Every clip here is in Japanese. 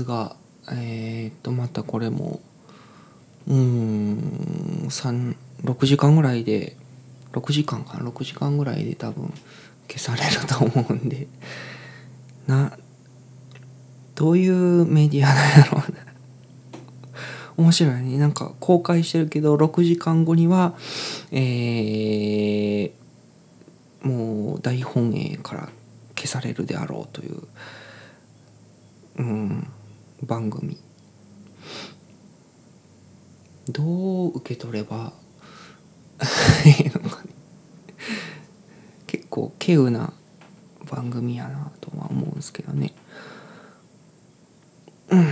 ですがえー、っとまたこれもうーん6時間ぐらいで6時間かな6時間ぐらいで多分消されると思うんでなどういうメディアなんやろうな。面白いね。なんか公開してるけど6時間後にはえー、もう大本営から消されるであろうという、うん、番組。どう受け取れば 結構稀有な番組やなとは思うんですけどね。うん。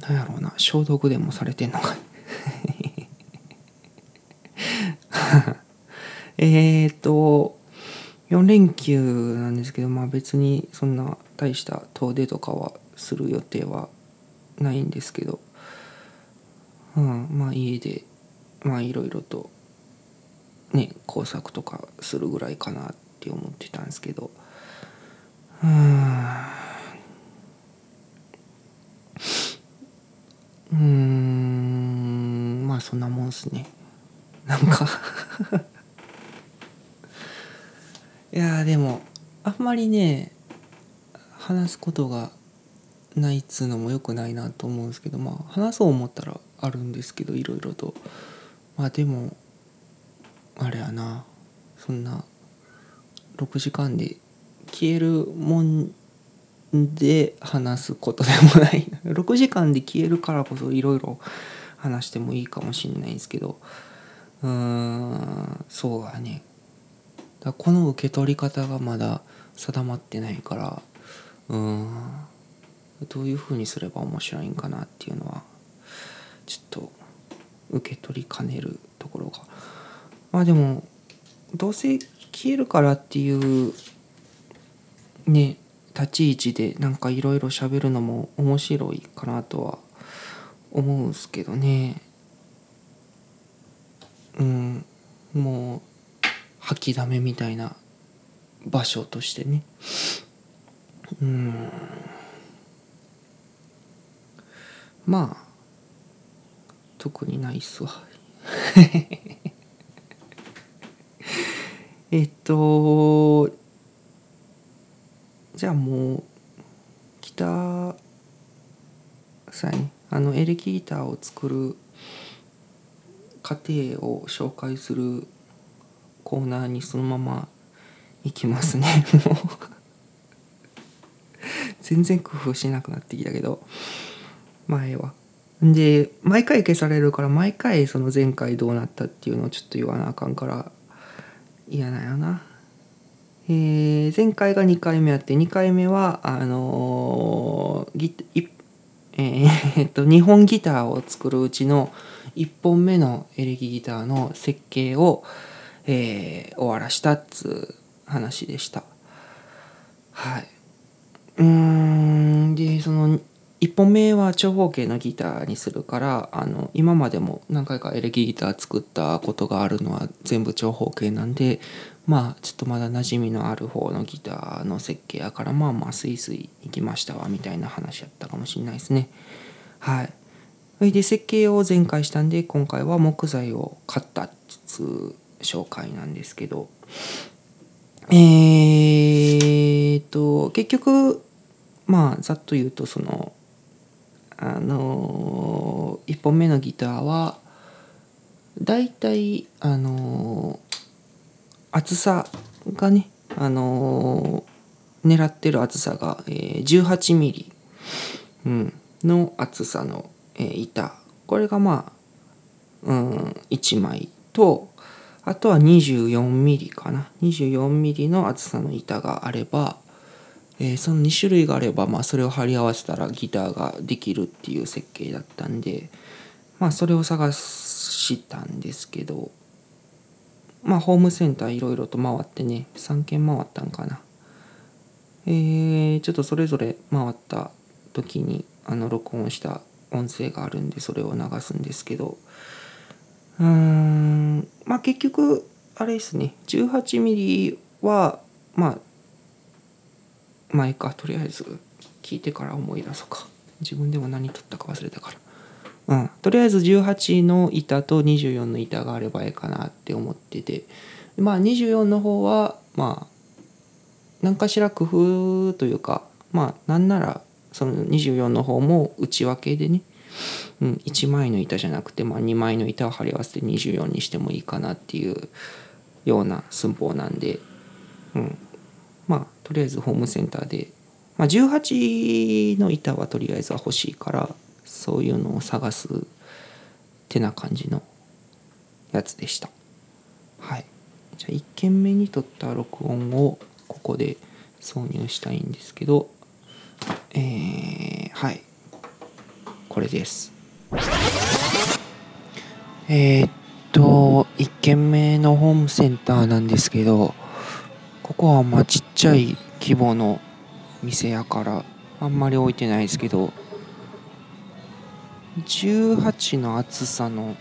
なんやろうな消毒でもされてんのか。えっと4連休なんですけどまあ別にそんな大した遠出とかはする予定はないんですけど、うん、まあ家でまあいろいろとね工作とかするぐらいかなって思ってたんですけどうん。うんまあそんなもんっすね。なんか。いやでもあんまりね話すことがないっつうのもよくないなと思うんですけどまあ話そう思ったらあるんですけどいろいろと。まあでもあれやな。そんな6時間で消えるもんで話すことでもない。6時間で消えるからこそいろいろ話してもいいかもしんないんですけど。うーんそうやね。だこの受け取り方がまだ定まってないからうん。どういうふうにすれば面白いんかなっていうのはちょっと受け取りかねるところがまあでもどうせ消えるからっていうね立ち位置でなんかいろいろ喋るのも面白いかなとは思うんすけどね。うんもう吐きだめみたいな場所としてね。うん。まあ特にないっすわ。えっとじゃあもうギターさねあのエレキギターを作る過程を紹介するコーナーにそのままいきますね。もう全然工夫しなくなってきたけど。前は。で毎回消されるから毎回その前回どうなったっていうのをちょっと言わなあかんから嫌なんやな。えー、前回が2回目あって2回目はあのー、ギえー、っと2本ギターを作るうちの1本目のエレキギターの設計を、えー、終わらしたっつう話でした。はい。うんでその1本目は長方形のギターにするからあの今までも何回かエレキギター作ったことがあるのは全部長方形なんでまあちょっとまだ馴染みのある方のギターの設計やからまあまあスイスイ行きましたわみたいな話やったかもしれないですね。はい。それで設計を前回したんで今回は木材を買ったっつ紹介なんですけど。えーと結局まあざっと言うとそのあの1本目のギターはだいたいあの厚さがねあの狙ってる厚さが、えー、18ミリ、うん、の厚さの、えー、板。これがまあ、うん、1枚とあとは24ミリかな。24ミリの厚さの板があればえー、その2種類があれば、まあ、それを貼り合わせたらギターができるっていう設計だったんで、まあ、それを探したんですけど、まあ、ホームセンターいろいろと回ってね3軒回ったんかな。えー、ちょっとそれぞれ回った時にあの録音した音声があるんでそれを流すんですけどうーんまあ結局あれですね 18mm はまあ前かとりあえず聞いてから思い出そうか。自分でも何取ったか忘れたから。うん。とりあえず18の板と24の板があればいいかなって思ってて。まあ24の方はまあ何かしら工夫というかまあなんならその24の方も内訳でね、うん、1枚の板じゃなくて、まあ、2枚の板を貼り合わせて24にしてもいいかなっていうような寸法なんで、うん、とりあえずホームセンターで、まあ、18の板はとりあえずは欲しいからそういうのを探すってな感じのやつでした。はい。じゃあ1件目に撮った録音をここで挿入したいんですけどえー、はい。これです。えー、っと1軒目のホームセンターなんですけどここはまあちっちゃい規模の店やからあんまり置いてないですけど18の厚さの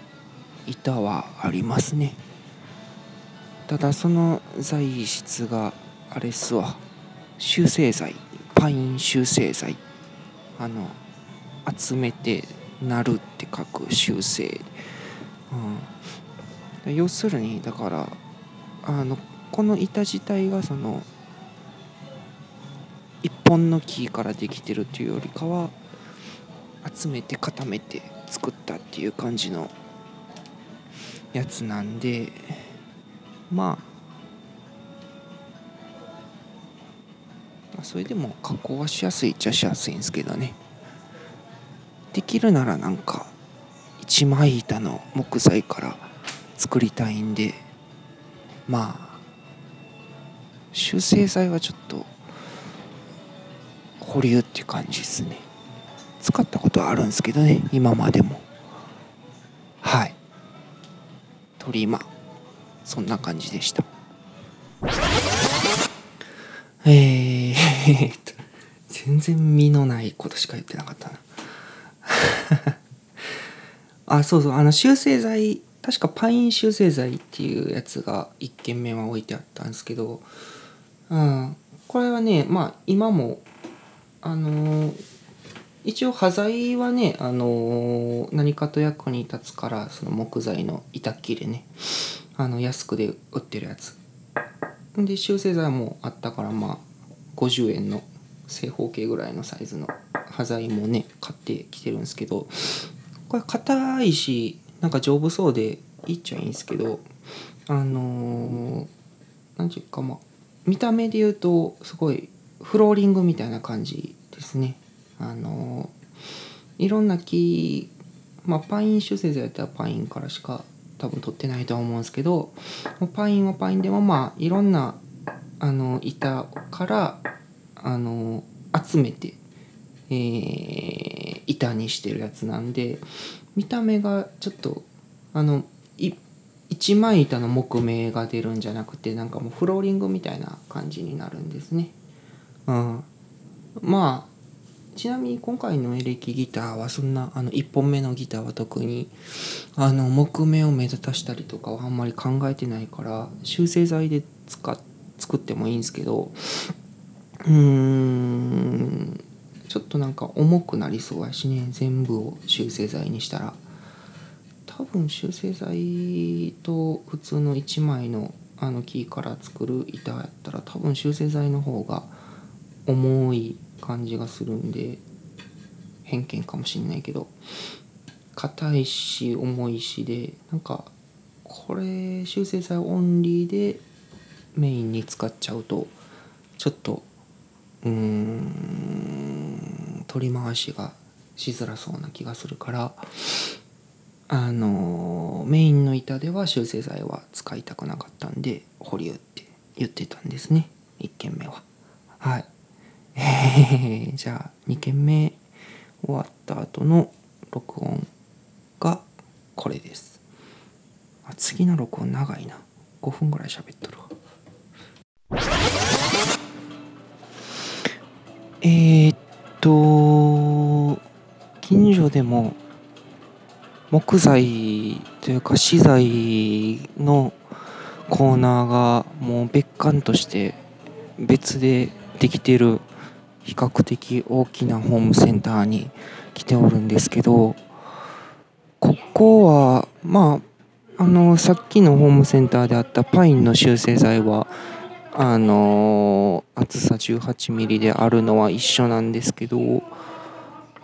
板はありますね。ただその材質があれっすわ。集成材。パイン集成材。あの集めてなるって書く修正、うん、要するにだからあのこの板自体がその一本の木からできてるっていうよりかは集めて固めて作ったっていう感じのやつなんでまあそれでも加工はしやすいっちゃしやすいんですけどね。できるならなんか一枚板の木材から作りたいんでまあ修正剤はちょっと保留って感じですね。使ったことはあるんですけどね今までも。はい。鳥間そんな感じでした。えー、全然身のないことしか言ってなかったな。あそうそう。あの修正剤確かパイン修正剤っていうやつが1軒目は置いてあったんですけど、うん、これはねまあ今もあのー、一応端材はね、あのー、何かと役に立つからその木材の板切れね。あの安くで売ってるやつ。で修正剤もあったからまあ50円の正方形ぐらいのサイズの端材もね買ってきてるんですけどこれ硬いしなんか丈夫そうでいいっちゃいいんですけどあの何、て言うかまあ見た目で言うとすごいフローリングみたいな感じですね。あのいろんな木まあパイン種製剤やったらパインからしか多分取ってないとは思うんですけどパインはパインでもまあいろんなあの板からあの集めて、えー、板にしてるやつなんで見た目がちょっとあの一枚板の木目が出るんじゃなくてなんかもうフローリングみたいな感じになるんですね。うん、まあちなみに今回のエレキギターはそんなあの1本目のギターは特にあの木目を目立たしたりとかはあんまり考えてないから修正剤で使作ってもいいんですけどうーんちょっとなんか重くなりそうやしね全部を修正剤にしたら多分修正剤と普通の1枚のあの木から作る板やったら多分修正剤の方が重い感じがするんで偏見かもしんないけど硬いし重いしでなんかこれ修正剤オンリーでメインに使っちゃうとちょっとうーん取り回しがしづらそうな気がするから。あのメインの板では修正剤は使いたくなかったんで保留って言ってたんですね。1軒目は。はい。えー、じゃあ2軒目終わった後の録音がこれです。あ次の録音長いな。5分ぐらい喋っとるわ。えー、っと近所でも木材というか資材のコーナーがもう別館として別でできてる比較的大きなホームセンターに来ておるんですけどここはまああのさっきのホームセンターであったパインの集成材はあの厚さ 18mm であるのは一緒なんですけど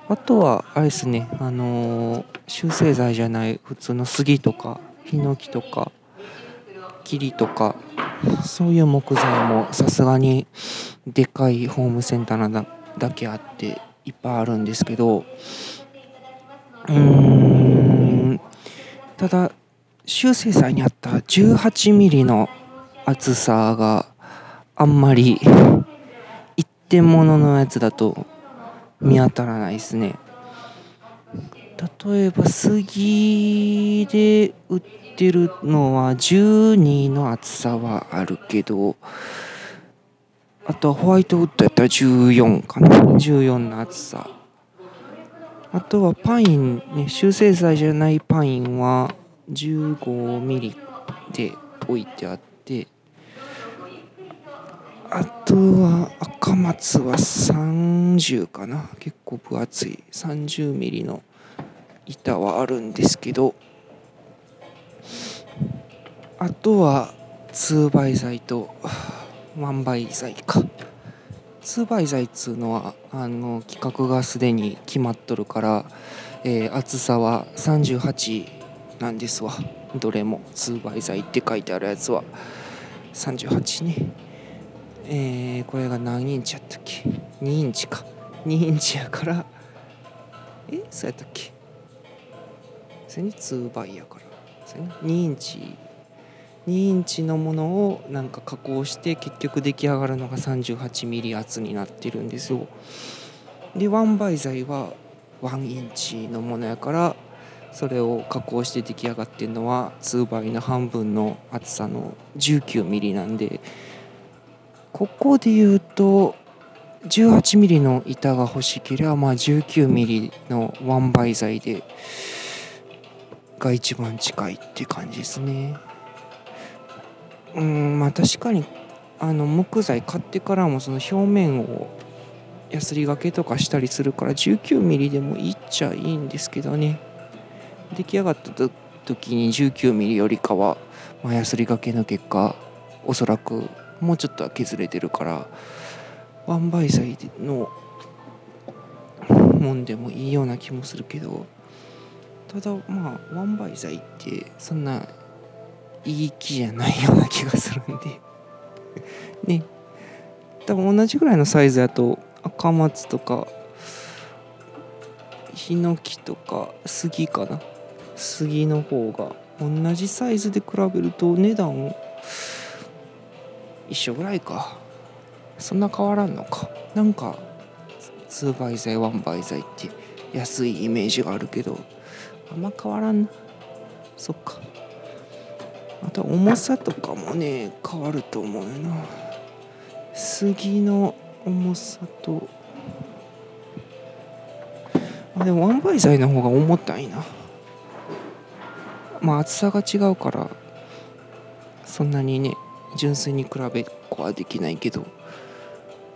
あとはあれですねあの集成材じゃない普通の杉とかヒノキとか霧とかそういう木材もさすがにでかいホームセンターなだだけあっていっぱいあるんですけどうーんただ修正材にあった 18mm の厚さがあんまり一点物のやつだと見当たらないですね。例えば杉で売ってるのは12の厚さはあるけどあとはホワイトウッドやったら14かな。14の厚さ。あとはパインね修正剤じゃないパインは15ミリで置いてあってあとは赤松は30かな。結構分厚い。30ミリの板はあるんですけど。あとは2倍材と1倍材か。2倍材っつうのはあの規格がすでに決まっとるから、えー、厚さは38なんですわ。どれも。2倍材って書いてあるやつは38ね。えー、これが何インチやったっけ？2インチか。2インチやから。え？そうやったっけ？それに2倍やから。それ2インチ。2インチのものをなんか加工して結局出来上がるのが 38mm 厚になってるんですよ。で1倍材は1インチのものやからそれを加工して出来上がってるのは2倍の半分の厚さの 19mm なんでここで言うと 18mm の板が欲しければまあ 19mm の1倍材でが一番近いって感じですね。うんまあ確かにあの木材買ってからもその表面をやすりがけとかしたりするから 19mm でもいっちゃいいんですけどね。出来上がった時に 19mm よりかは、まあ、やすりがけの結果おそらくもうちょっとは削れてるからワンバイ材のもんでもいいような気もするけどただまあワンバイ材ってそんないい木じゃないような気がするんで。ね。多分同じぐらいのサイズやと赤松とかヒノキとか杉かな。杉の方が同じサイズで比べると値段を一緒ぐらいか。そんな変わらんのか。なんか2倍材1倍材って安いイメージがあるけどあんま変わらん。そっか。あと重さとかもね変わると思うよな。杉の重さと。あでもワンバイ材の方が重たいな。まあ厚さが違うからそんなにね純粋に比べっこはできないけど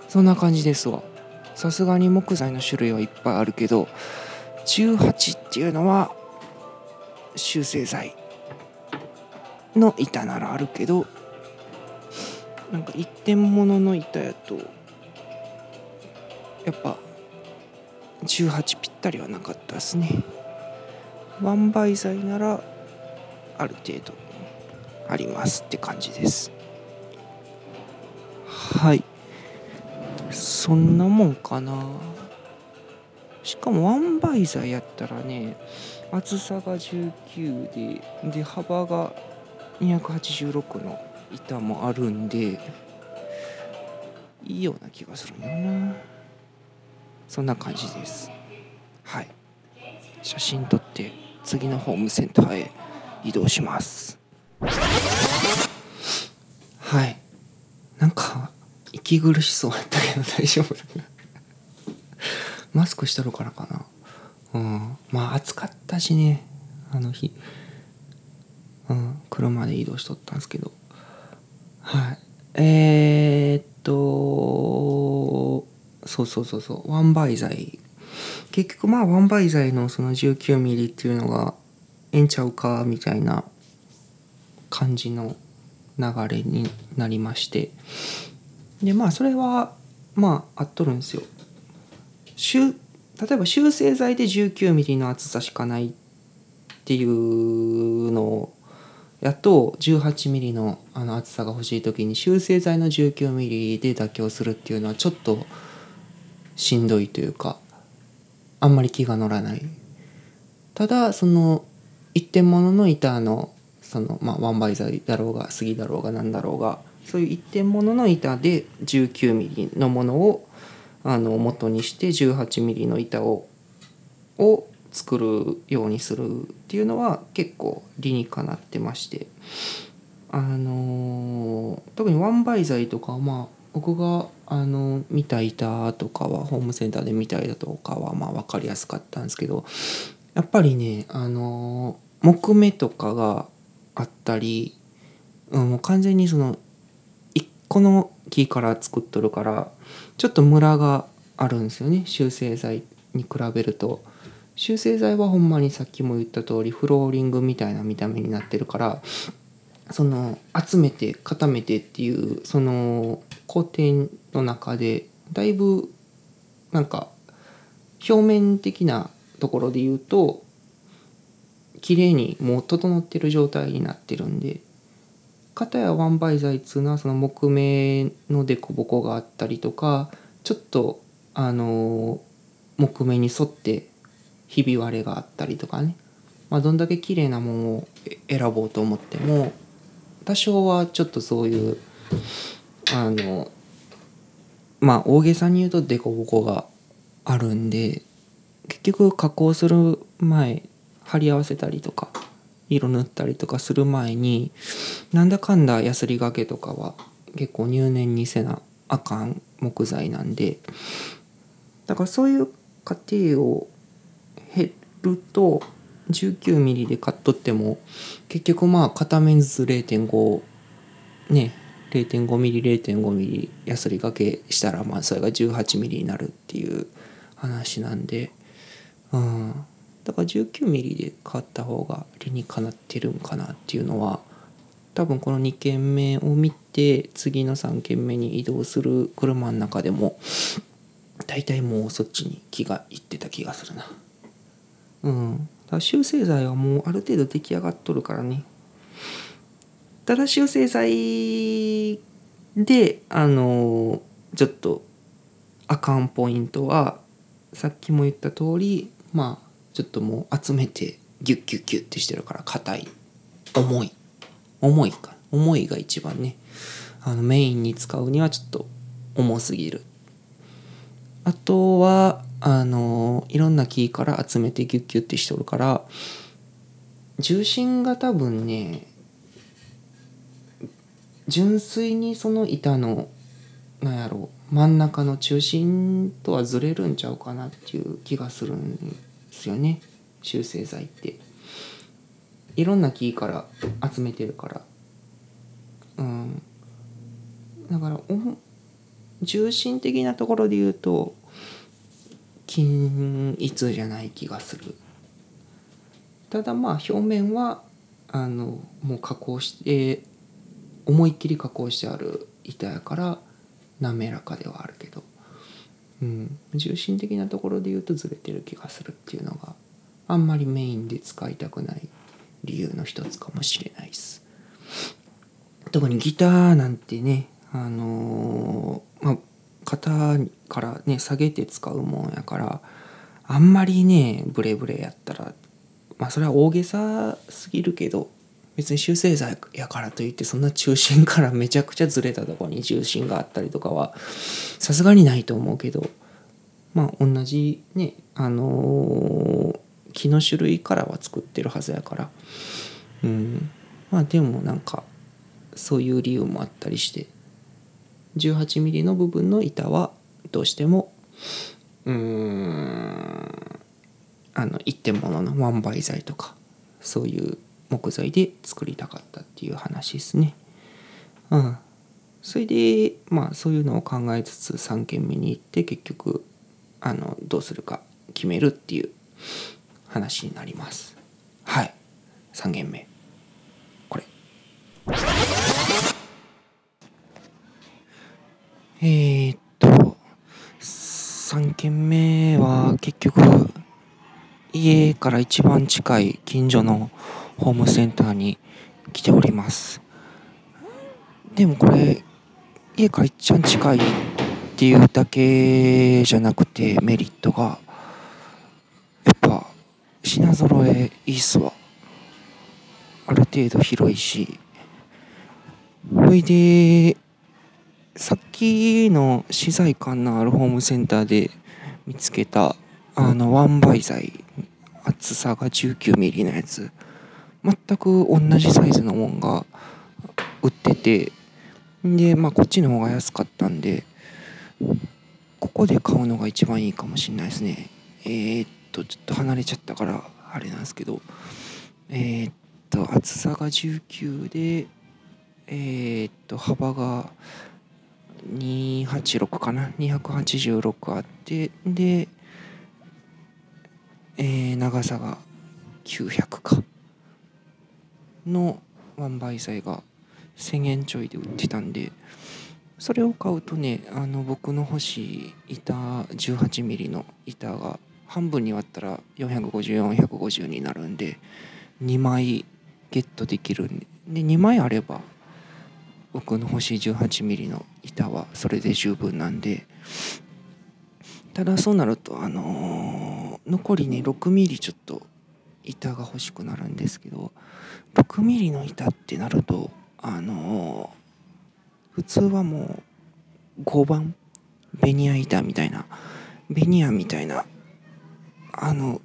そんな感じですわ。さすがに木材の種類はいっぱいあるけど18っていうのは修正材の板ならあるけどなんか一点物の板やとやっぱ18ぴったりはなかったですね。ワンバイ材ならある程度ありますって感じです。はい。そんなもんかな。しかもワンバイザーやったらね厚さが19でで幅が286の板もあるんでいいような気がするんだよな。そんな感じです。はい。写真撮って次のホームセンターへ移動します。はい。なんか息苦しそうやったけど大丈夫だな。マスクしたろからかな。うん。まあ暑かったしね。あの日。うん。車で移動しとったんですけど。はい。えー、っとそうそうそうそう。ワンバイ剤結局まあワンバイ剤のその 19mm っていうのがええんちゃうかみたいな感じの流れになりまして。でまあそれはまあ合っとるんですよ。例えば修正剤で 19mm の厚さしかないっていうのやと 18mm のあの厚さが欲しい時に修正剤の 19mm で妥協するっていうのはちょっとしんどいというかあんまり気が乗らない。ただその一点物の板のそのまあワンバイザーだろうが杉だろうが何だろうがそういう一点物の板で 19mm のものをあの元にして 18mm の板をを作るようにするっていうのは結構理にかなってまして。あの特にワンバイ材とかまあ僕があの見た板とかはホームセンターで見た板とかはまあ分かりやすかったんですけどやっぱりねあの木目とかがあったり、うん、もう完全にその一個の木から作っとるからちょっとムラがあるんですよね修正剤に比べると。修正剤はほんまにさっきも言った通りフローリングみたいな見た目になってるからその集めて固めてっていうその工程の中でだいぶなんか表面的なところで言うと綺麗にもう整ってる状態になってるんで片やワンバイ材っつうのはその木目の凸凹があったりとかちょっとあの木目に沿ってひび割れがあったりとかね、まあ、どんだけ綺麗なものを選ぼうと思っても多少はちょっとそういうあのまあ大げさに言うと凸凹があるんで結局加工する前貼り合わせたりとか色塗ったりとかする前になんだかんだヤスリがけとかは結構入念にせなあかん木材なんでだからそういう過程を減ると 19mm で買っとっても結局まあ片面ずつ0.5ね 0.5mm0.5mm ヤスリがけしたらまあそれが 18mm になるっていう話なんでうん。だから 19mm で買った方が理にかなってるんかなっていうのは多分この2軒目を見て次の3軒目に移動する車の中でも大体もうそっちに気がいってた気がするな。うん。だから修正剤はもうある程度出来上がっとるからね。ただ修正剤であのちょっとあかんポイントはさっきも言った通りまあちょっともう集めてギュッギュッギュッってしてるから硬い。重い。重いか。重いが一番ね。あのメインに使うにはちょっと重すぎる。あとはあのいろんな木から集めてギュッギュッてしとるから重心が多分ね純粋にその板のなんやろう真ん中の中心とはずれるんちゃうかなっていう気がするんですよね。修正剤って。いろんな木から集めてるから。うん。だから重心的なところで言うと均一じゃない気がする。ただまあ表面はあのもう加工して思いっきり加工してある板やから滑らかではあるけど。うん、重心的なところで言うとずれてる気がするっていうのがあんまりメインで使いたくない理由の一つかもしれないです。特にギターなんてねあのー、まあ肩からね下げて使うもんやからあんまりねブレブレやったらまあそれは大げさすぎるけど別に修正剤やからといってそんな中心からめちゃくちゃずれたとこに重心があったりとかはさすがにないと思うけどまあ同じねあのー、木の種類からは作ってるはずやから。うん。まあでもなんかそういう理由もあったりして 18mm の部分の板はどうしてもうーんあの一点物のワンバイ材とかそういう木材で作りたかったっていう話ですね。うん。それでまあそういうのを考えつつ3軒目に行って結局あのどうするか決めるっていう話になりますはい3軒目これえー、っと3軒目は結局家から一番近い近所のホームセンターに来ております。でもこれ家から一番近いっていうだけじゃなくてメリットがやっぱ品揃えいいっすわ。ある程度広いし。ほいでさっきの資材感のあるホームセンターで見つけたあのワンバイ材厚さが 19mm のやつ。全く同じサイズのもんが売っててでまあこっちの方が安かったんでここで買うのが一番いいかもしれないですね。えー、っとちょっと離れちゃったからあれなんですけどえー、っと厚さが19でえー、っと幅が286かな？286あってでえー、長さが900か。のワンバイ材が1000円ちょいで売ってたんでそれを買うとねあの僕の欲しい板 18mm の板が半分に割ったら450450になるんで2枚ゲットできるんでで2枚あれば僕の欲しい 18mm の板はそれで十分なんでただそうなるとあのー、残りね 6mm ちょっと板が欲しくなるんですけど 6mm の板ってなるとあのー、普通はもう5番ベニヤ板みたいなベニヤみたいなあの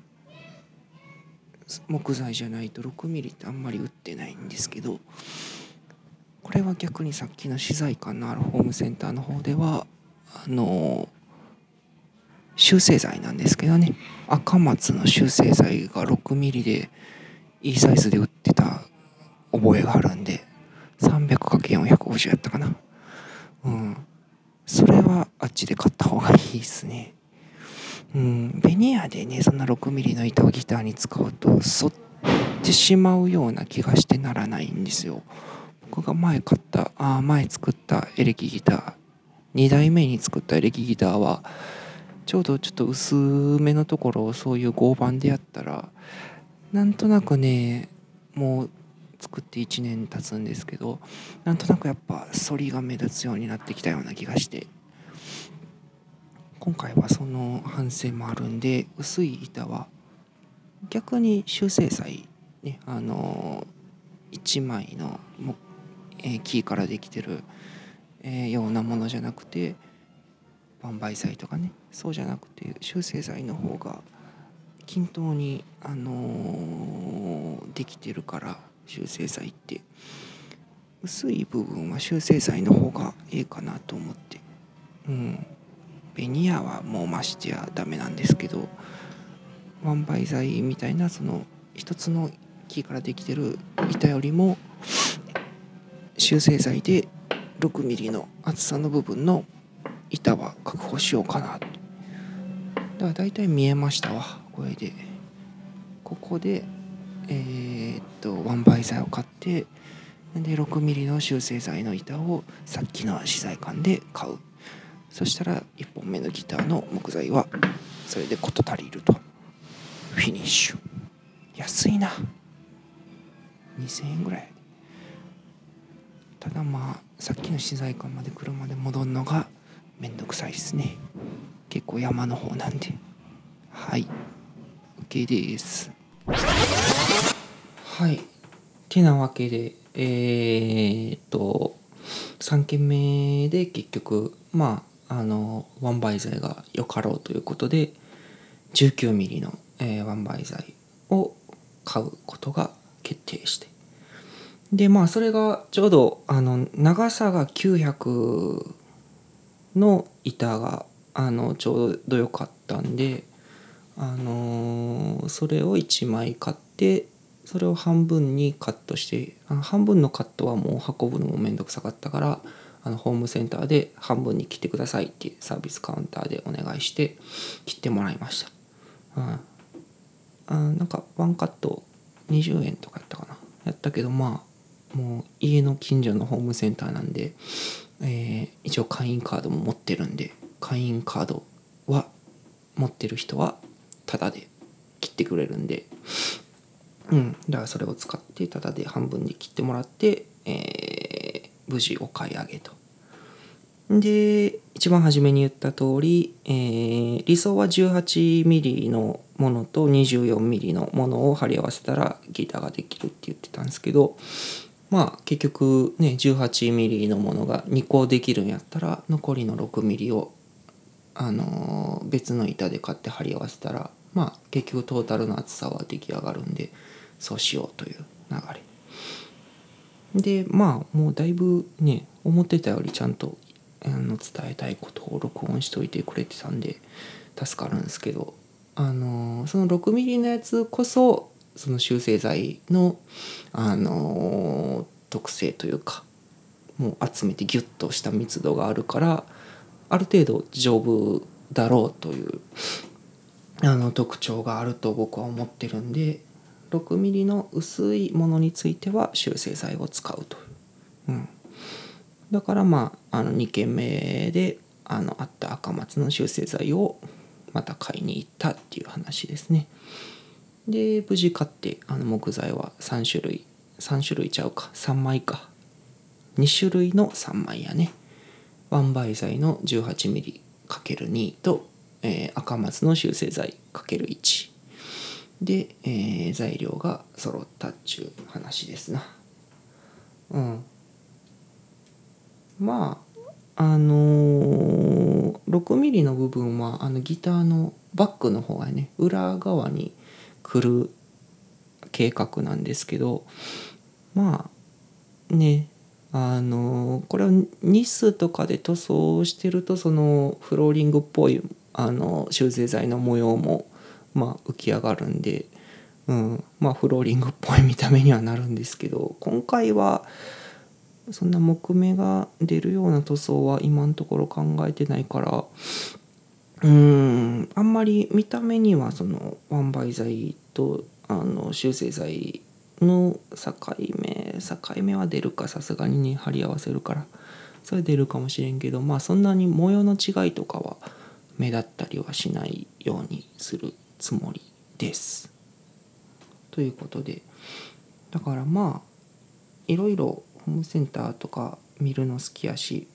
木材じゃないと 6mm ってあんまり売ってないんですけどこれは逆にさっきの資材感のあるホームセンターの方ではあの修正剤なんですけどね。赤松の修正剤が 6mm でいいサイズで売っ覚えがあるんで 300×450 やったかな。うん。それはあっちで買った方がいいっすね。うん。ベニヤでねそんな 6mm の板をギターに使うと反ってしまうような気がしてならないんですよ。僕が前買ったあ前作ったエレキギター2代目に作ったエレキギターはちょうどちょっと薄めのところをそういう合板でやったらなんとなくねもう作って1年経つんですけどなんとなくやっぱ反りが目立つようになってきたような気がして。今回はその反省もあるんで薄い板は逆に修正剤ねあの1枚のえー、キーからできてる、えー、ようなものじゃなくて万倍剤とかねそうじゃなくて修正剤の方が均等に、あのー、できてるから修正剤って。薄い部分は修正剤の方がええかなと思って。うん。ベニヤはもうましてやダメなんですけどワンバイ剤みたいなその一つの木からできてる板よりも修正剤で 6mm の厚さの部分の板は確保しようかなと。だから大体見えましたわこれで。ここでえー、っとワンバイ材を買ってで 6mm の修正材の板をさっきの資材館で買う。そしたら1本目のギターの木材はそれで事足りると。フィニッシュ。安いな。2000円ぐらい。ただまあさっきの資材館まで車で戻るのがめんどくさいですね。結構山の方なんで。はい。OK です。はい。てなわけでえー、っと3軒目で結局まああのワンバイ材がよかろうということで 19mm の、えー、ワンバイ材を買うことが決定して。でまあそれがちょうどあの長さが900の板があのちょうどよかったんであのー、それを1枚買ってそれを半分にカットしてあの半分のカットはもう運ぶのもめんどくさかったからあのホームセンターで半分に切ってくださいってサービスカウンターでお願いして切ってもらいました、うん、あなんかワンカット20円とかやったかな。やったけどまあもう家の近所のホームセンターなんで、えー、一応会員カードも持ってるんで会員カードは持ってる人はタダで切ってくれるんで。うん。だからそれを使ってタダで半分に切ってもらって、えー、無事お買い上げと。で一番初めに言った通り、えー、理想は 18mm のものと 24mm のものを貼り合わせたらギターができるって言ってたんですけどまあ結局ね 18mm のものが2個できるんやったら残りの 6mm をあのー、別の板で買って貼り合わせたらまあ結局トータルの厚さは出来上がるんでそうしようという流れ。でまあもうだいぶね思ってたよりちゃんとあの伝えたいことを録音しといてくれてたんで助かるんですけどあのその 6mm のやつこそその修正剤のあの特性というかもう集めてギュッとした密度があるからある程度丈夫だろうというあの特徴があると僕は思ってるんで 6mm の薄いものについては修正剤を使うという。うん。だからまああの2軒目であのあった赤松の修正剤をまた買いに行ったっていう話ですね。で無事買ってあの木材は3種類3種類ちゃうか3枚か。2種類の3枚やね。ワンバイ材の 18mm×2 と、えー、赤松の修正剤 ×1 で、えー、材料が揃ったっちゅう話ですな。うん。まああのー、6ミリの部分はあのギターのバックの方がね裏側に来る計画なんですけどまあねあの、これはニスとかで塗装してるとそのフローリングっぽいあの修正剤の模様もまあ浮き上がるんで、うん、まあフローリングっぽい見た目にはなるんですけど今回はそんな木目が出るような塗装は今のところ考えてないからうんあんまり見た目にはそのワンバイ剤とあの修正剤の境目境目は出るかさすがにね貼り合わせるからそれ出るかもしれんけどまあそんなに模様の違いとかは目立ったりはしないようにするつもりです。ということでだからまあいろいろホームセンターとか見るの好きやし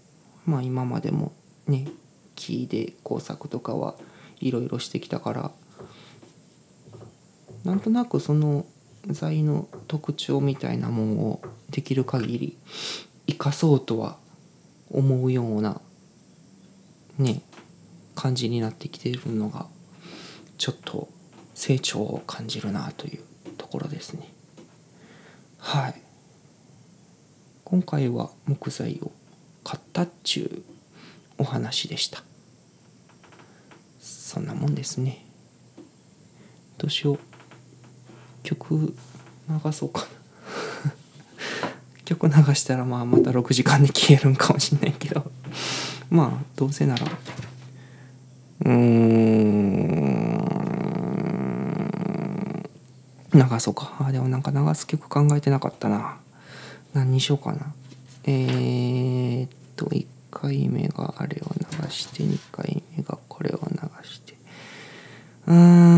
まあ今までもね木で工作とかはいろいろしてきたからなんとなくその材の特徴みたいなもんをできる限り生かそうとは思うようなね感じになってきているのがちょっと成長を感じるなというところですね。はい。今回は木材を買ったっちゅうお話でした。そんなもんですね。どうしよう。曲流そうかな。曲流したらまあまた6時間で消えるんかもしんないけど。まあどうせならうーん。流そうか。あでもなんか流す曲考えてなかったな。何にしようかな。えー、っと1回目があれを流して2回目がこれを流して。うーん。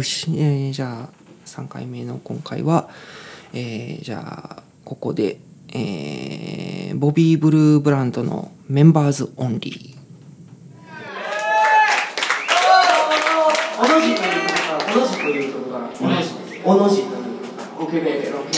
よし、えー、じゃあ3回目の今回は、えー、じゃあここで、えー、ボビー・ブルーブランドのメンバーズ・オンリーおの字オケベベロケロはい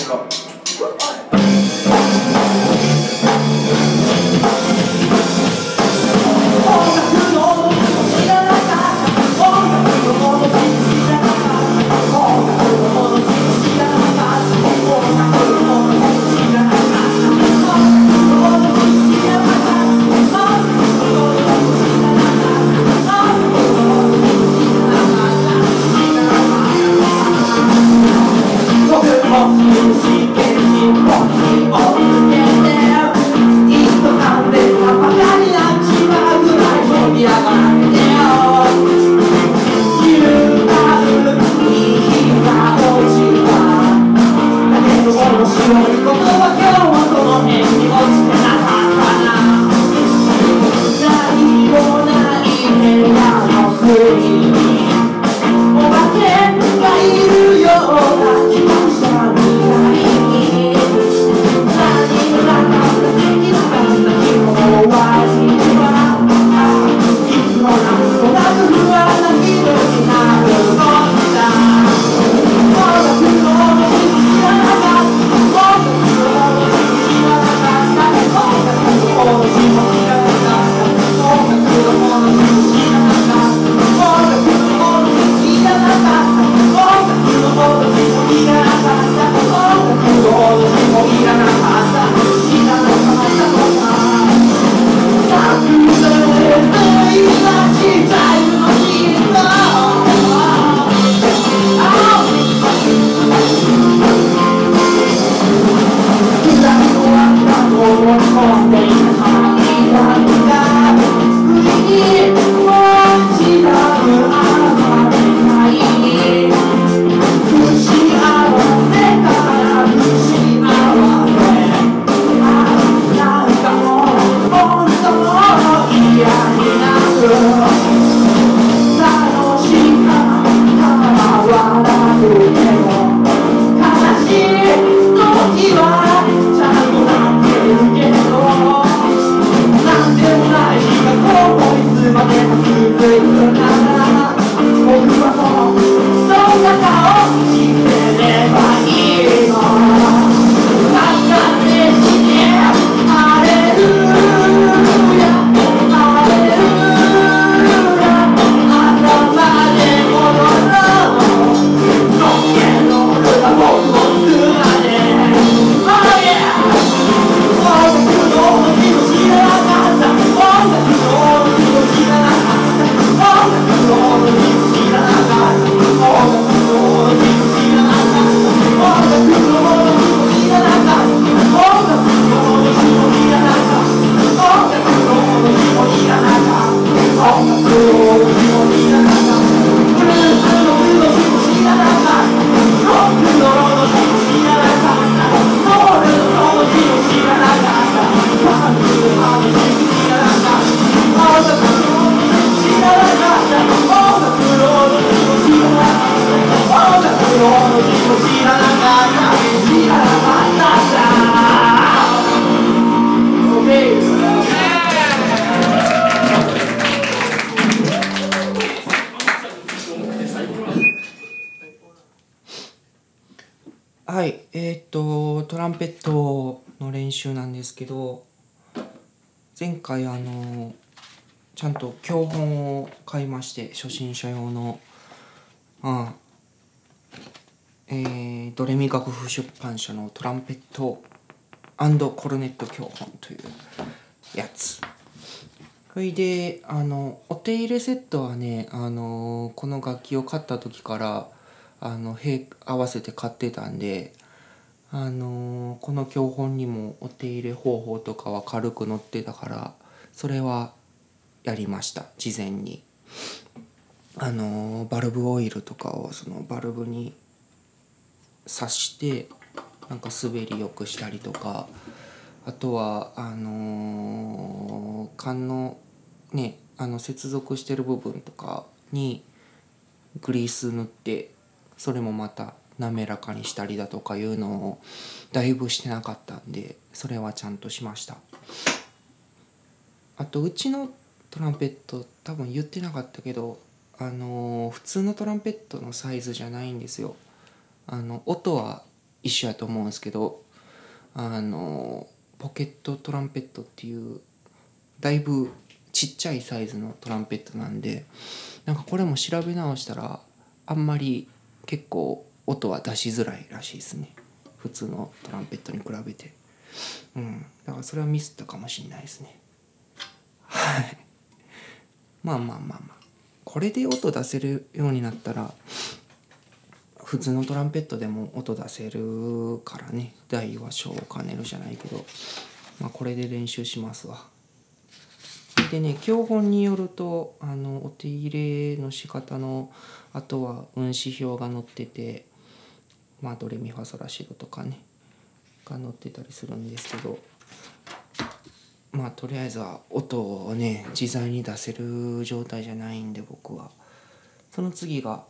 初心者用のうん。えー、ドレミ楽譜出版社のトランペットコルネット教本というやつ。それであのお手入れセットはねあのこの楽器を買った時からあの合わせて買ってたんであのこの教本にもお手入れ方法とかは軽く載ってたからそれはやりました。事前に。あのバルブオイルとかをそのバルブに刺してなんか滑りよくしたりとかあとはあのー缶のねあの接続してる部分とかにグリース塗ってそれもまた滑らかにしたりだとかいうのをだいぶしてなかったんでそれはちゃんとしました。あとうちのトランペット多分言ってなかったけどあの普通のトランペットのサイズじゃないんですよ。あの音は一緒やと思うんですけどあのポケットトランペットっていうだいぶちっちゃいサイズのトランペットなんでなんかこれも調べ直したらあんまり結構音は出しづらいらしいですね。普通のトランペットに比べて。うん。だからそれはミスったかもしれないですね。はい。まあまあまあまあ。これで音出せるようになったら普通のトランペットでも音出せるからね。大は小を兼ねるじゃないけど、まあ、これで練習しますわ。でね教本によるとあのお手入れの仕方のあとは運指表が載っててまあドレミファソラシドとかねが載ってたりするんですけど。まあとりあえずは音をね自在に出せる状態じゃないんで僕は。その次が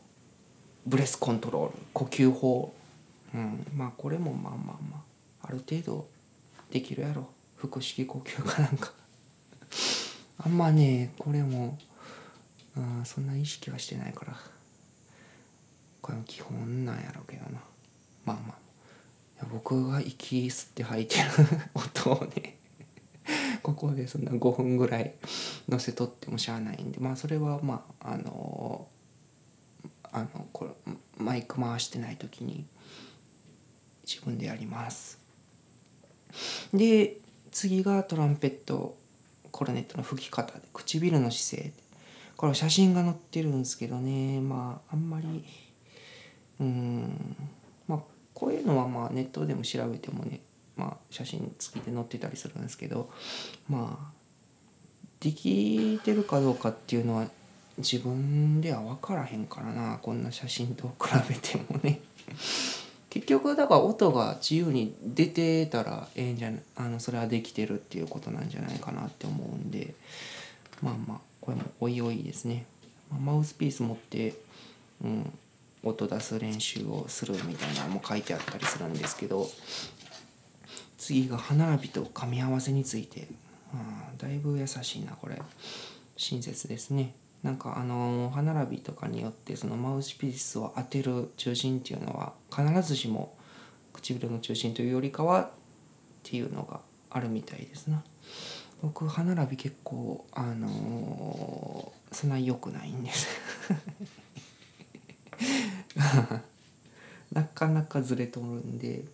ブレスコントロール。呼吸法。うん。まあこれもまあまあまあ。ある程度できるやろ。腹式呼吸かなんか。あんまねこれもあそんな意識はしてないから。これも基本なんやろうけどな。まあまあ。僕が息吸って吐いてる 音をね。ここでそんな5分ぐらい乗せとってもしゃあないんでまあそれはまああのあのこれマイク回してない時に自分でやります。で次がトランペットコルネットの吹き方で唇の姿勢。これ写真が載ってるんですけどね。まああんまりうんまあこういうのはまあネットでも調べてもねまあ写真付きで載ってたりするんですけどまあできてるかどうかっていうのは自分では分からへんからなこんな写真と比べてもね。結局だから音が自由に出てたらええんじゃなあのそれはできてるっていうことなんじゃないかなって思うんでまあまあこれもおいおいですね。まマウスピース持って、うん、音出す練習をするみたいなのも書いてあったりするんですけど次が歯並びと噛み合わせについて、うん、だいぶ優しいなこれ。親切ですね。なんかあの歯並びとかによってそのマウスピースを当てる中心っていうのは必ずしも唇の中心というよりかはっていうのがあるみたいですな。僕歯並び結構あのーそんなに良くないんです。なかなかずれとるんで。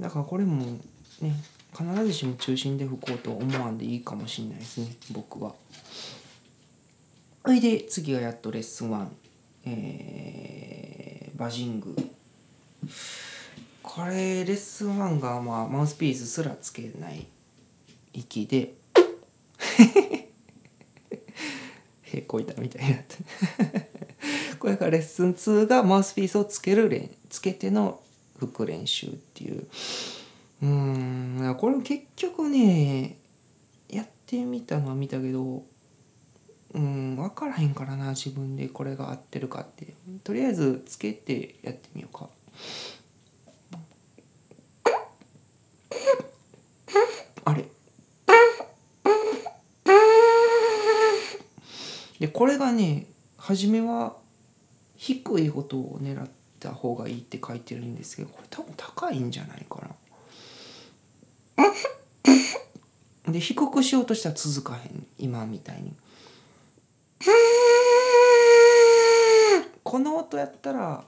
だからこれもね必ずしも中心で吹こうと思わんでいいかもしれないですね僕は。それで次がやっとレッスン1、えーバジング。これレッスン1が、まあ、マウスピースすらつけない息で へこいたみたいになって。これがレッスン2がマウスピースをつける練つけての吹く練習っていう。うん。これも結局ねやってみたのは見たけどうん分からへんからな自分でこれが合ってるかって。とりあえずつけてやってみようか。あれ。でこれがね初めは低い音を狙った方がいいって書いてるんですけどこれ多分高いんじゃないかな。で低くしようとしたら続かへん。今みたいに。この音やったら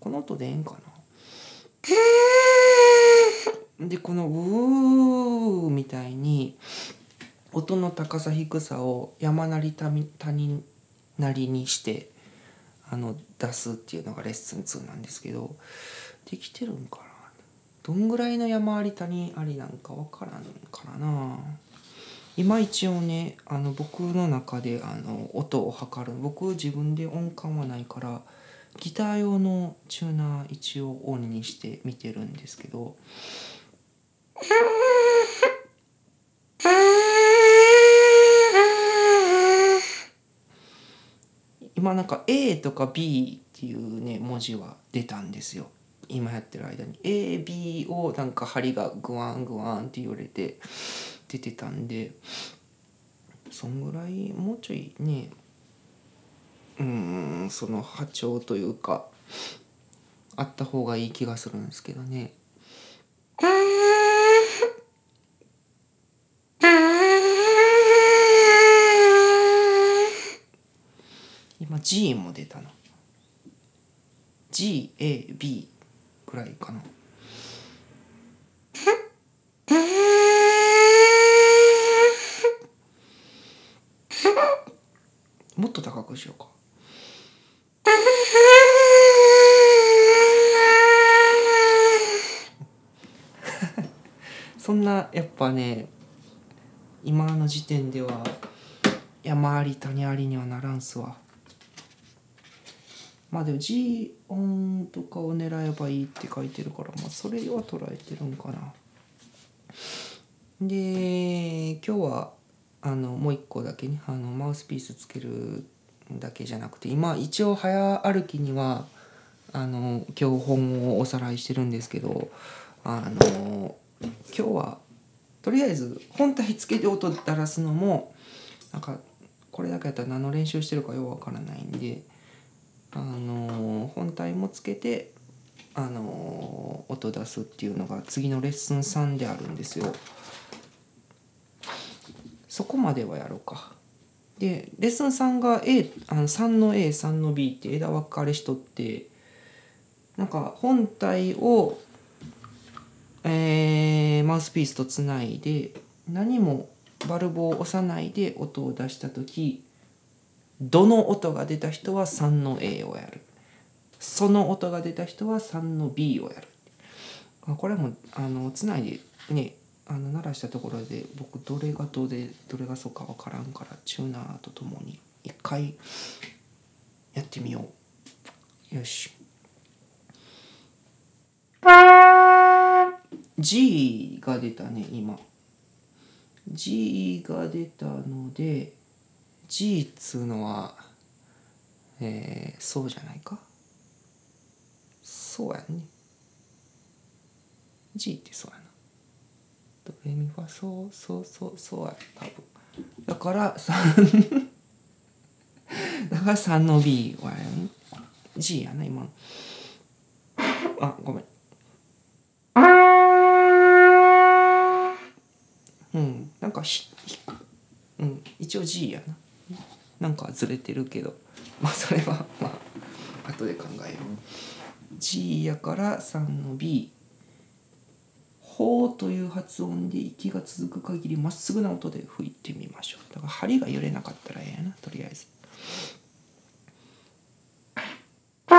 この音でええんかな。でこの「うー」みたいに音の高さ低さを山なり谷谷なりにしてあの出すっていうのがレッスン2なんですけどできてるんかな。どんぐらいの山あり谷ありなんか分からんからな。今一応ねあの僕の中であの音を測る。僕自分で音感はないからギター用のチューナー一応オンにして見てるんですけど。今なんか A とか B っていうね文字は出たんですよ。今やってる間に AB をなんか針がグワングワンって言われて出てたんでそんぐらいもうちょいねうんその波長というかあった方がいい気がするんですけどね。今 G も出たな GAB くらいかな。もっと高くしようか。そんなやっぱね今の時点では山あり谷ありにはならんすわ。まあでも G 音とかを狙えばいいって書いてるからまあそれは捉えてるんかな。で今日はあのもう一個だけねあのマウスピースつけるだけじゃなくて今一応早歩きにはあの今日本をおさらいしてるんですけどあの今日はとりあえず本体つけて音鳴らすのもなんかこれだけやったら何の練習してるかようわからないんであの本体もつけてあの音出すっていうのが次のレッスン3であるんですよ。そこまではやろうか。でレッスン3が A あの3の A3 の B って枝分かれしとってなんか本体を、えーマウスピースとつないで何もバルブを押さないで音を出した時どの音が出た人は3の A をやる。その音が出た人は3の B をやる。これもあのつないでねあの鳴らしたところで僕どれがどれどれがそうかわからんからチューナーとともに一回やってみよう。よし。G が出たね今。G が出たので G っつうのはえー、そうじゃないか？そうやんね。G ってそうやな。ドレミファそうそうそうそうや多分。だから3 だから3の B はやん。G やな今の。あごめん。うんなんかひひうん一応 G やな。なんかずれてるけど。まあそれはまあ後で考えよう。G やから3の B ほうという発音で息が続く限りまっすぐな音で吹いてみましょう。だから針が揺れなかったらええやなとりあえず。あ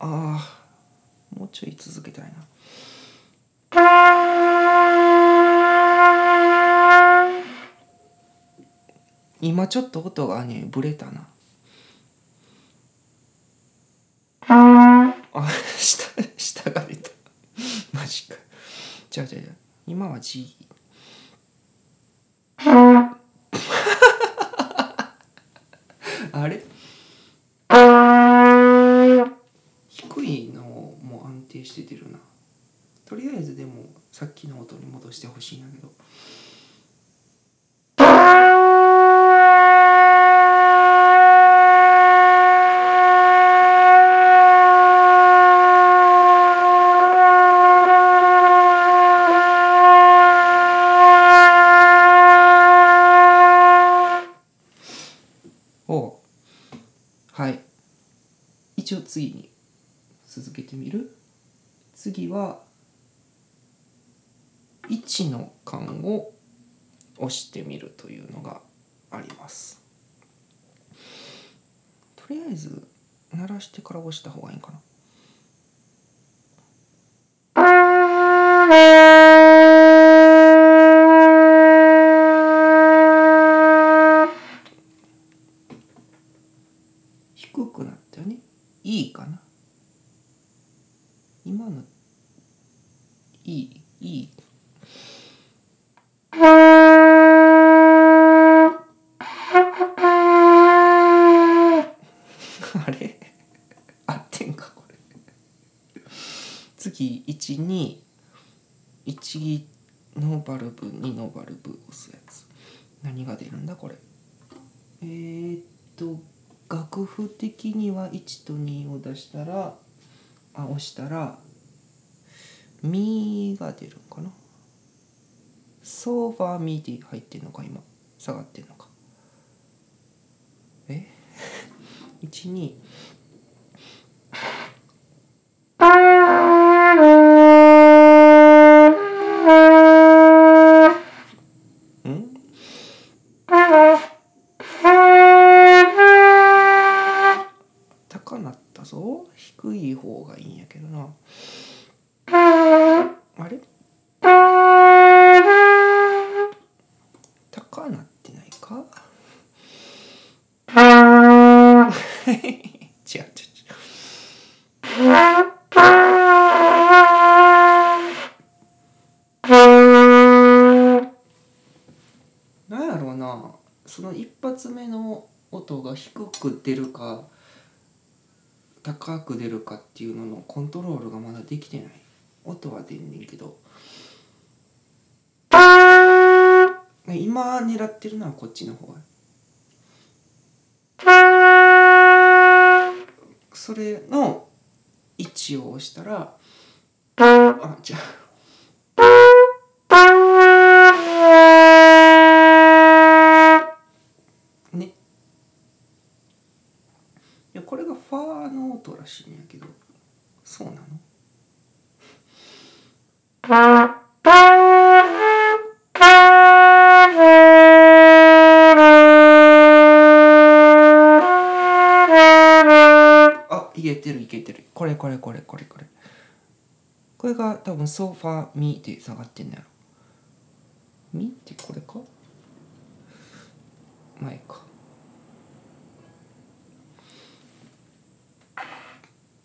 あもうちょい続今ちょっと音がねブレたな。あ下下が出た。マジか。じゃあじゃあじゃあ今は G あれ？低いのも安定して出るな。とりあえずでもさっきの音に戻してほしいんだけど。ミが出るんかな？ソファーミディ入ってんのか今？下がってんのか？え？12発目の音が低く出るか高く出るかっていうののコントロールがまだできてない。音は出んねんけど。今狙ってるのはこっちの方。それの位置を押したらあじゃあ音らしいんやけどそうなの？あいけてるいけてる。これこれこれこれこれ。これが多分ソファーミで下がってんのやろ。ミってこれか？前か。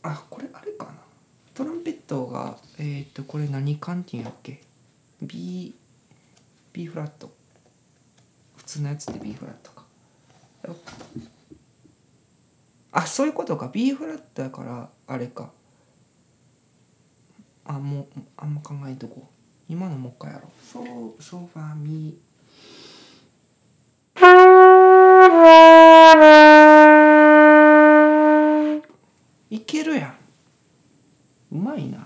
あこれあれかな。トランペットがえっ、とこれ何管っていうんやっけ。B B フラット。普通のやつって B フラットか。あそういうことか。B フラットやからあれか。あもうあんま考えとこ。う今のもう一回やろ。うそうソファーミいけるやん。うまいな。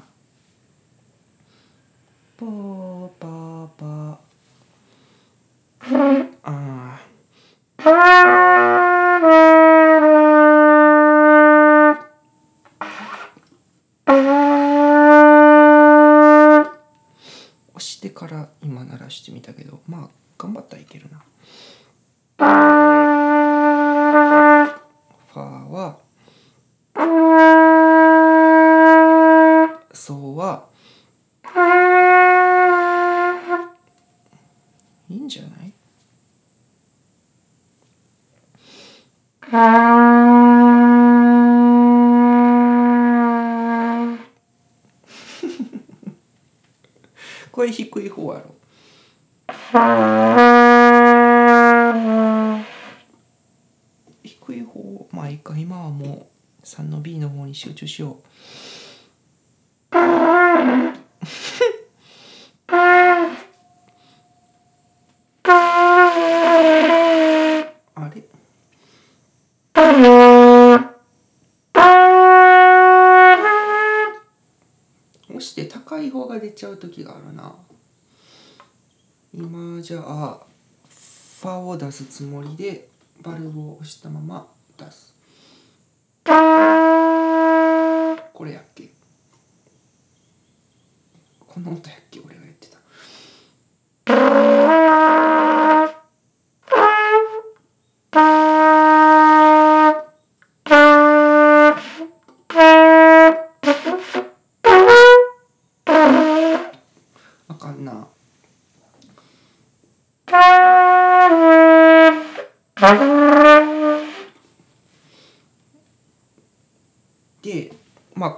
集中しよう。あれ？押して高い方が出ちゃう時があるな。今じゃあファを出すつもりでバルブを押したまま出す。これやっけ？この音やっけ俺が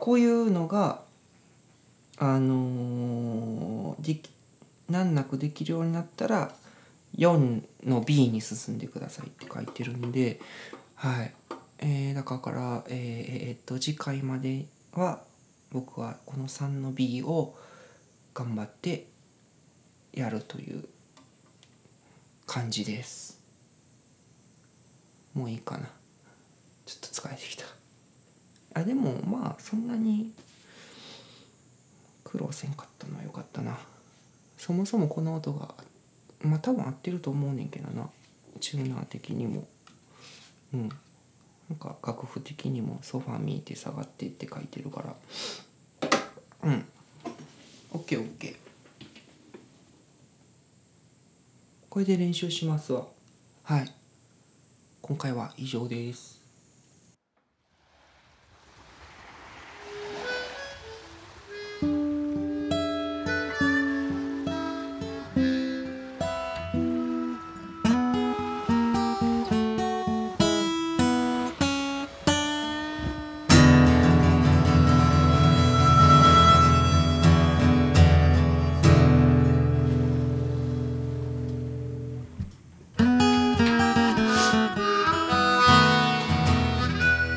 こういうのがあのーでき難なくできるようになったら4の B に進んでくださいって書いてるんではい。えー、だからえーえーっと次回までは僕はこの3の B を頑張ってやるという感じです。もういいかな。ちょっと疲れてきた。あでもまあそんなに苦労せんかったのはよかったな。そもそもこの音がまあ多分合ってると思うねんけどな。チューナー的にも。うん。なんか楽譜的にもソファー見て下がってって書いてるから。うん。オッケーオッケー。これで練習しますわ。はい。今回は以上です。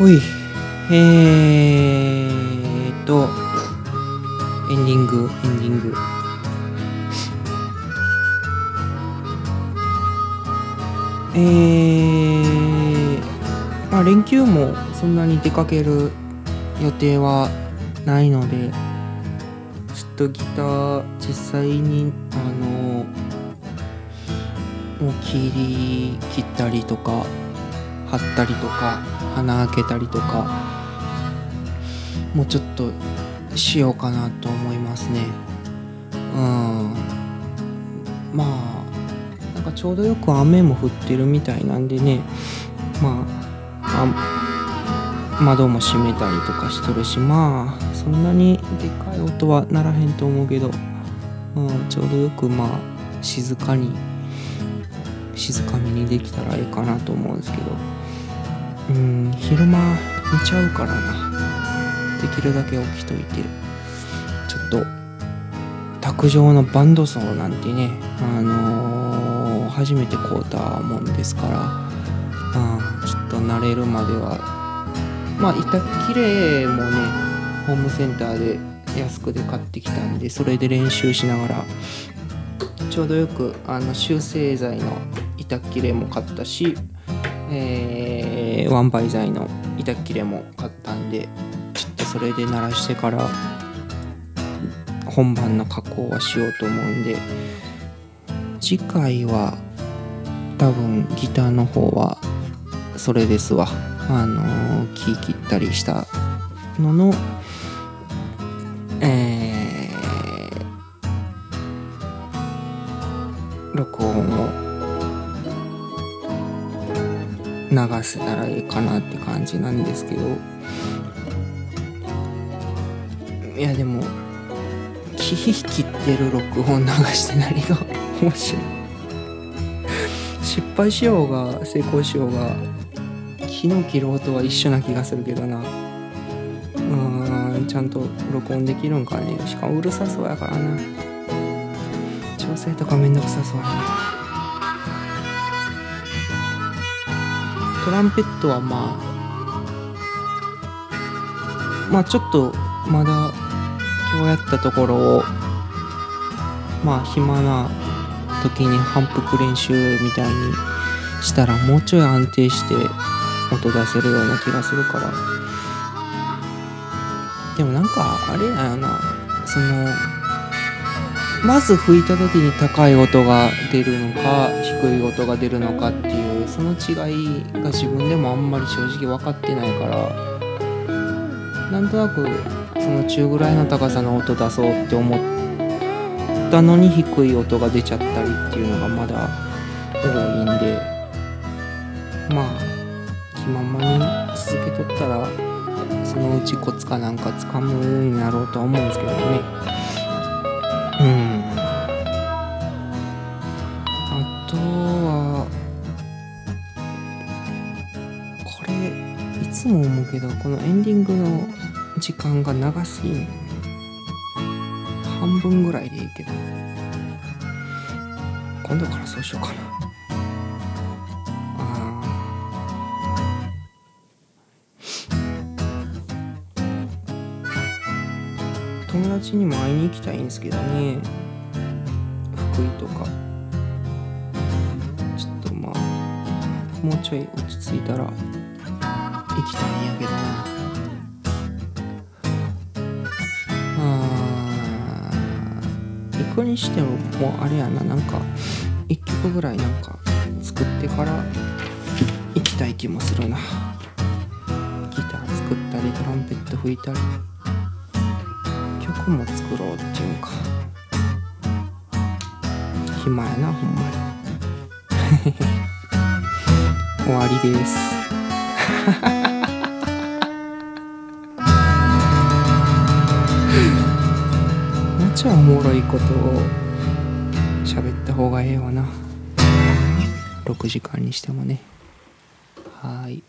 ほいえーっとエンディングエンディングえー、まあ連休もそんなに出かける予定はないのでちょっとギター実際にあのもう切り切ったりとか貼ったりとか穴開けたりとかもうちょっとしようかなと思いますね。うん。まあなんかちょうどよく雨も降ってるみたいなんでねまあ窓も閉めたりとかしとるしまあそんなにでかい音はならへんと思うけど、うん、ちょうどよくまあ静かに静かめにできたらいいかなと思うんですけど。うん昼間寝ちゃうからな。できるだけ起きといて。ちょっと卓上のバンドソーなんてねあのー初めて買うたもんですから、うん、ちょっと慣れるまでは。まあ板切れもねホームセンターで安くで買ってきたんでそれで練習しながらちょうどよくあの修正剤の板切れも買ったし、えーワンバイ材の板切れも買ったんでちょっとそれで鳴らしてから本番の加工はしようと思うんで次回は多分ギターの方はそれですわ。あのー木切ったりしたののせたらいいかなって感じなんですけど。いやでも木切ってる録音流して何が面白い。失敗しようが成功しようが木の切る音は一緒な気がするけどな。うーんちゃんと録音できるんかね。しかもうるさそうやからな。調整とかめんどくさそうやな。トランペットはまあまあちょっとまだ今日やったところをまあ暇な時に反復練習みたいにしたらもうちょい安定して音出せるような気がするから。でもなんかあれやなそのまず吹いた時に高い音が出るのか低い音が出るのかっていうその違いが自分でもあんまり正直分かってないからなんとなくその中ぐらいの高さの音出そうって思ったのに低い音が出ちゃったりっていうのがまだ多いんでまあ気ままに続けとったらそのうちコツかなんかつかむんやろうとは思うんですけどね。けどこのエンディングの時間が長すぎん半分ぐらいでいいけど今度からそうしようかな。あー。友達にも会いに行きたいんですけどね。福井とか。ちょっとまあもうちょい落ち着いたら行きたいんやけど。なあー行くにしてももうあれやななんか一曲ぐらいなんか作ってから行きたい気もするな。ギター作ったりトランペット吹いたり。曲も作ろうっていうか。暇やなほんまに。終わりです。ちゃおもろいことを喋った方がええわな。6時間にしてもね。はい。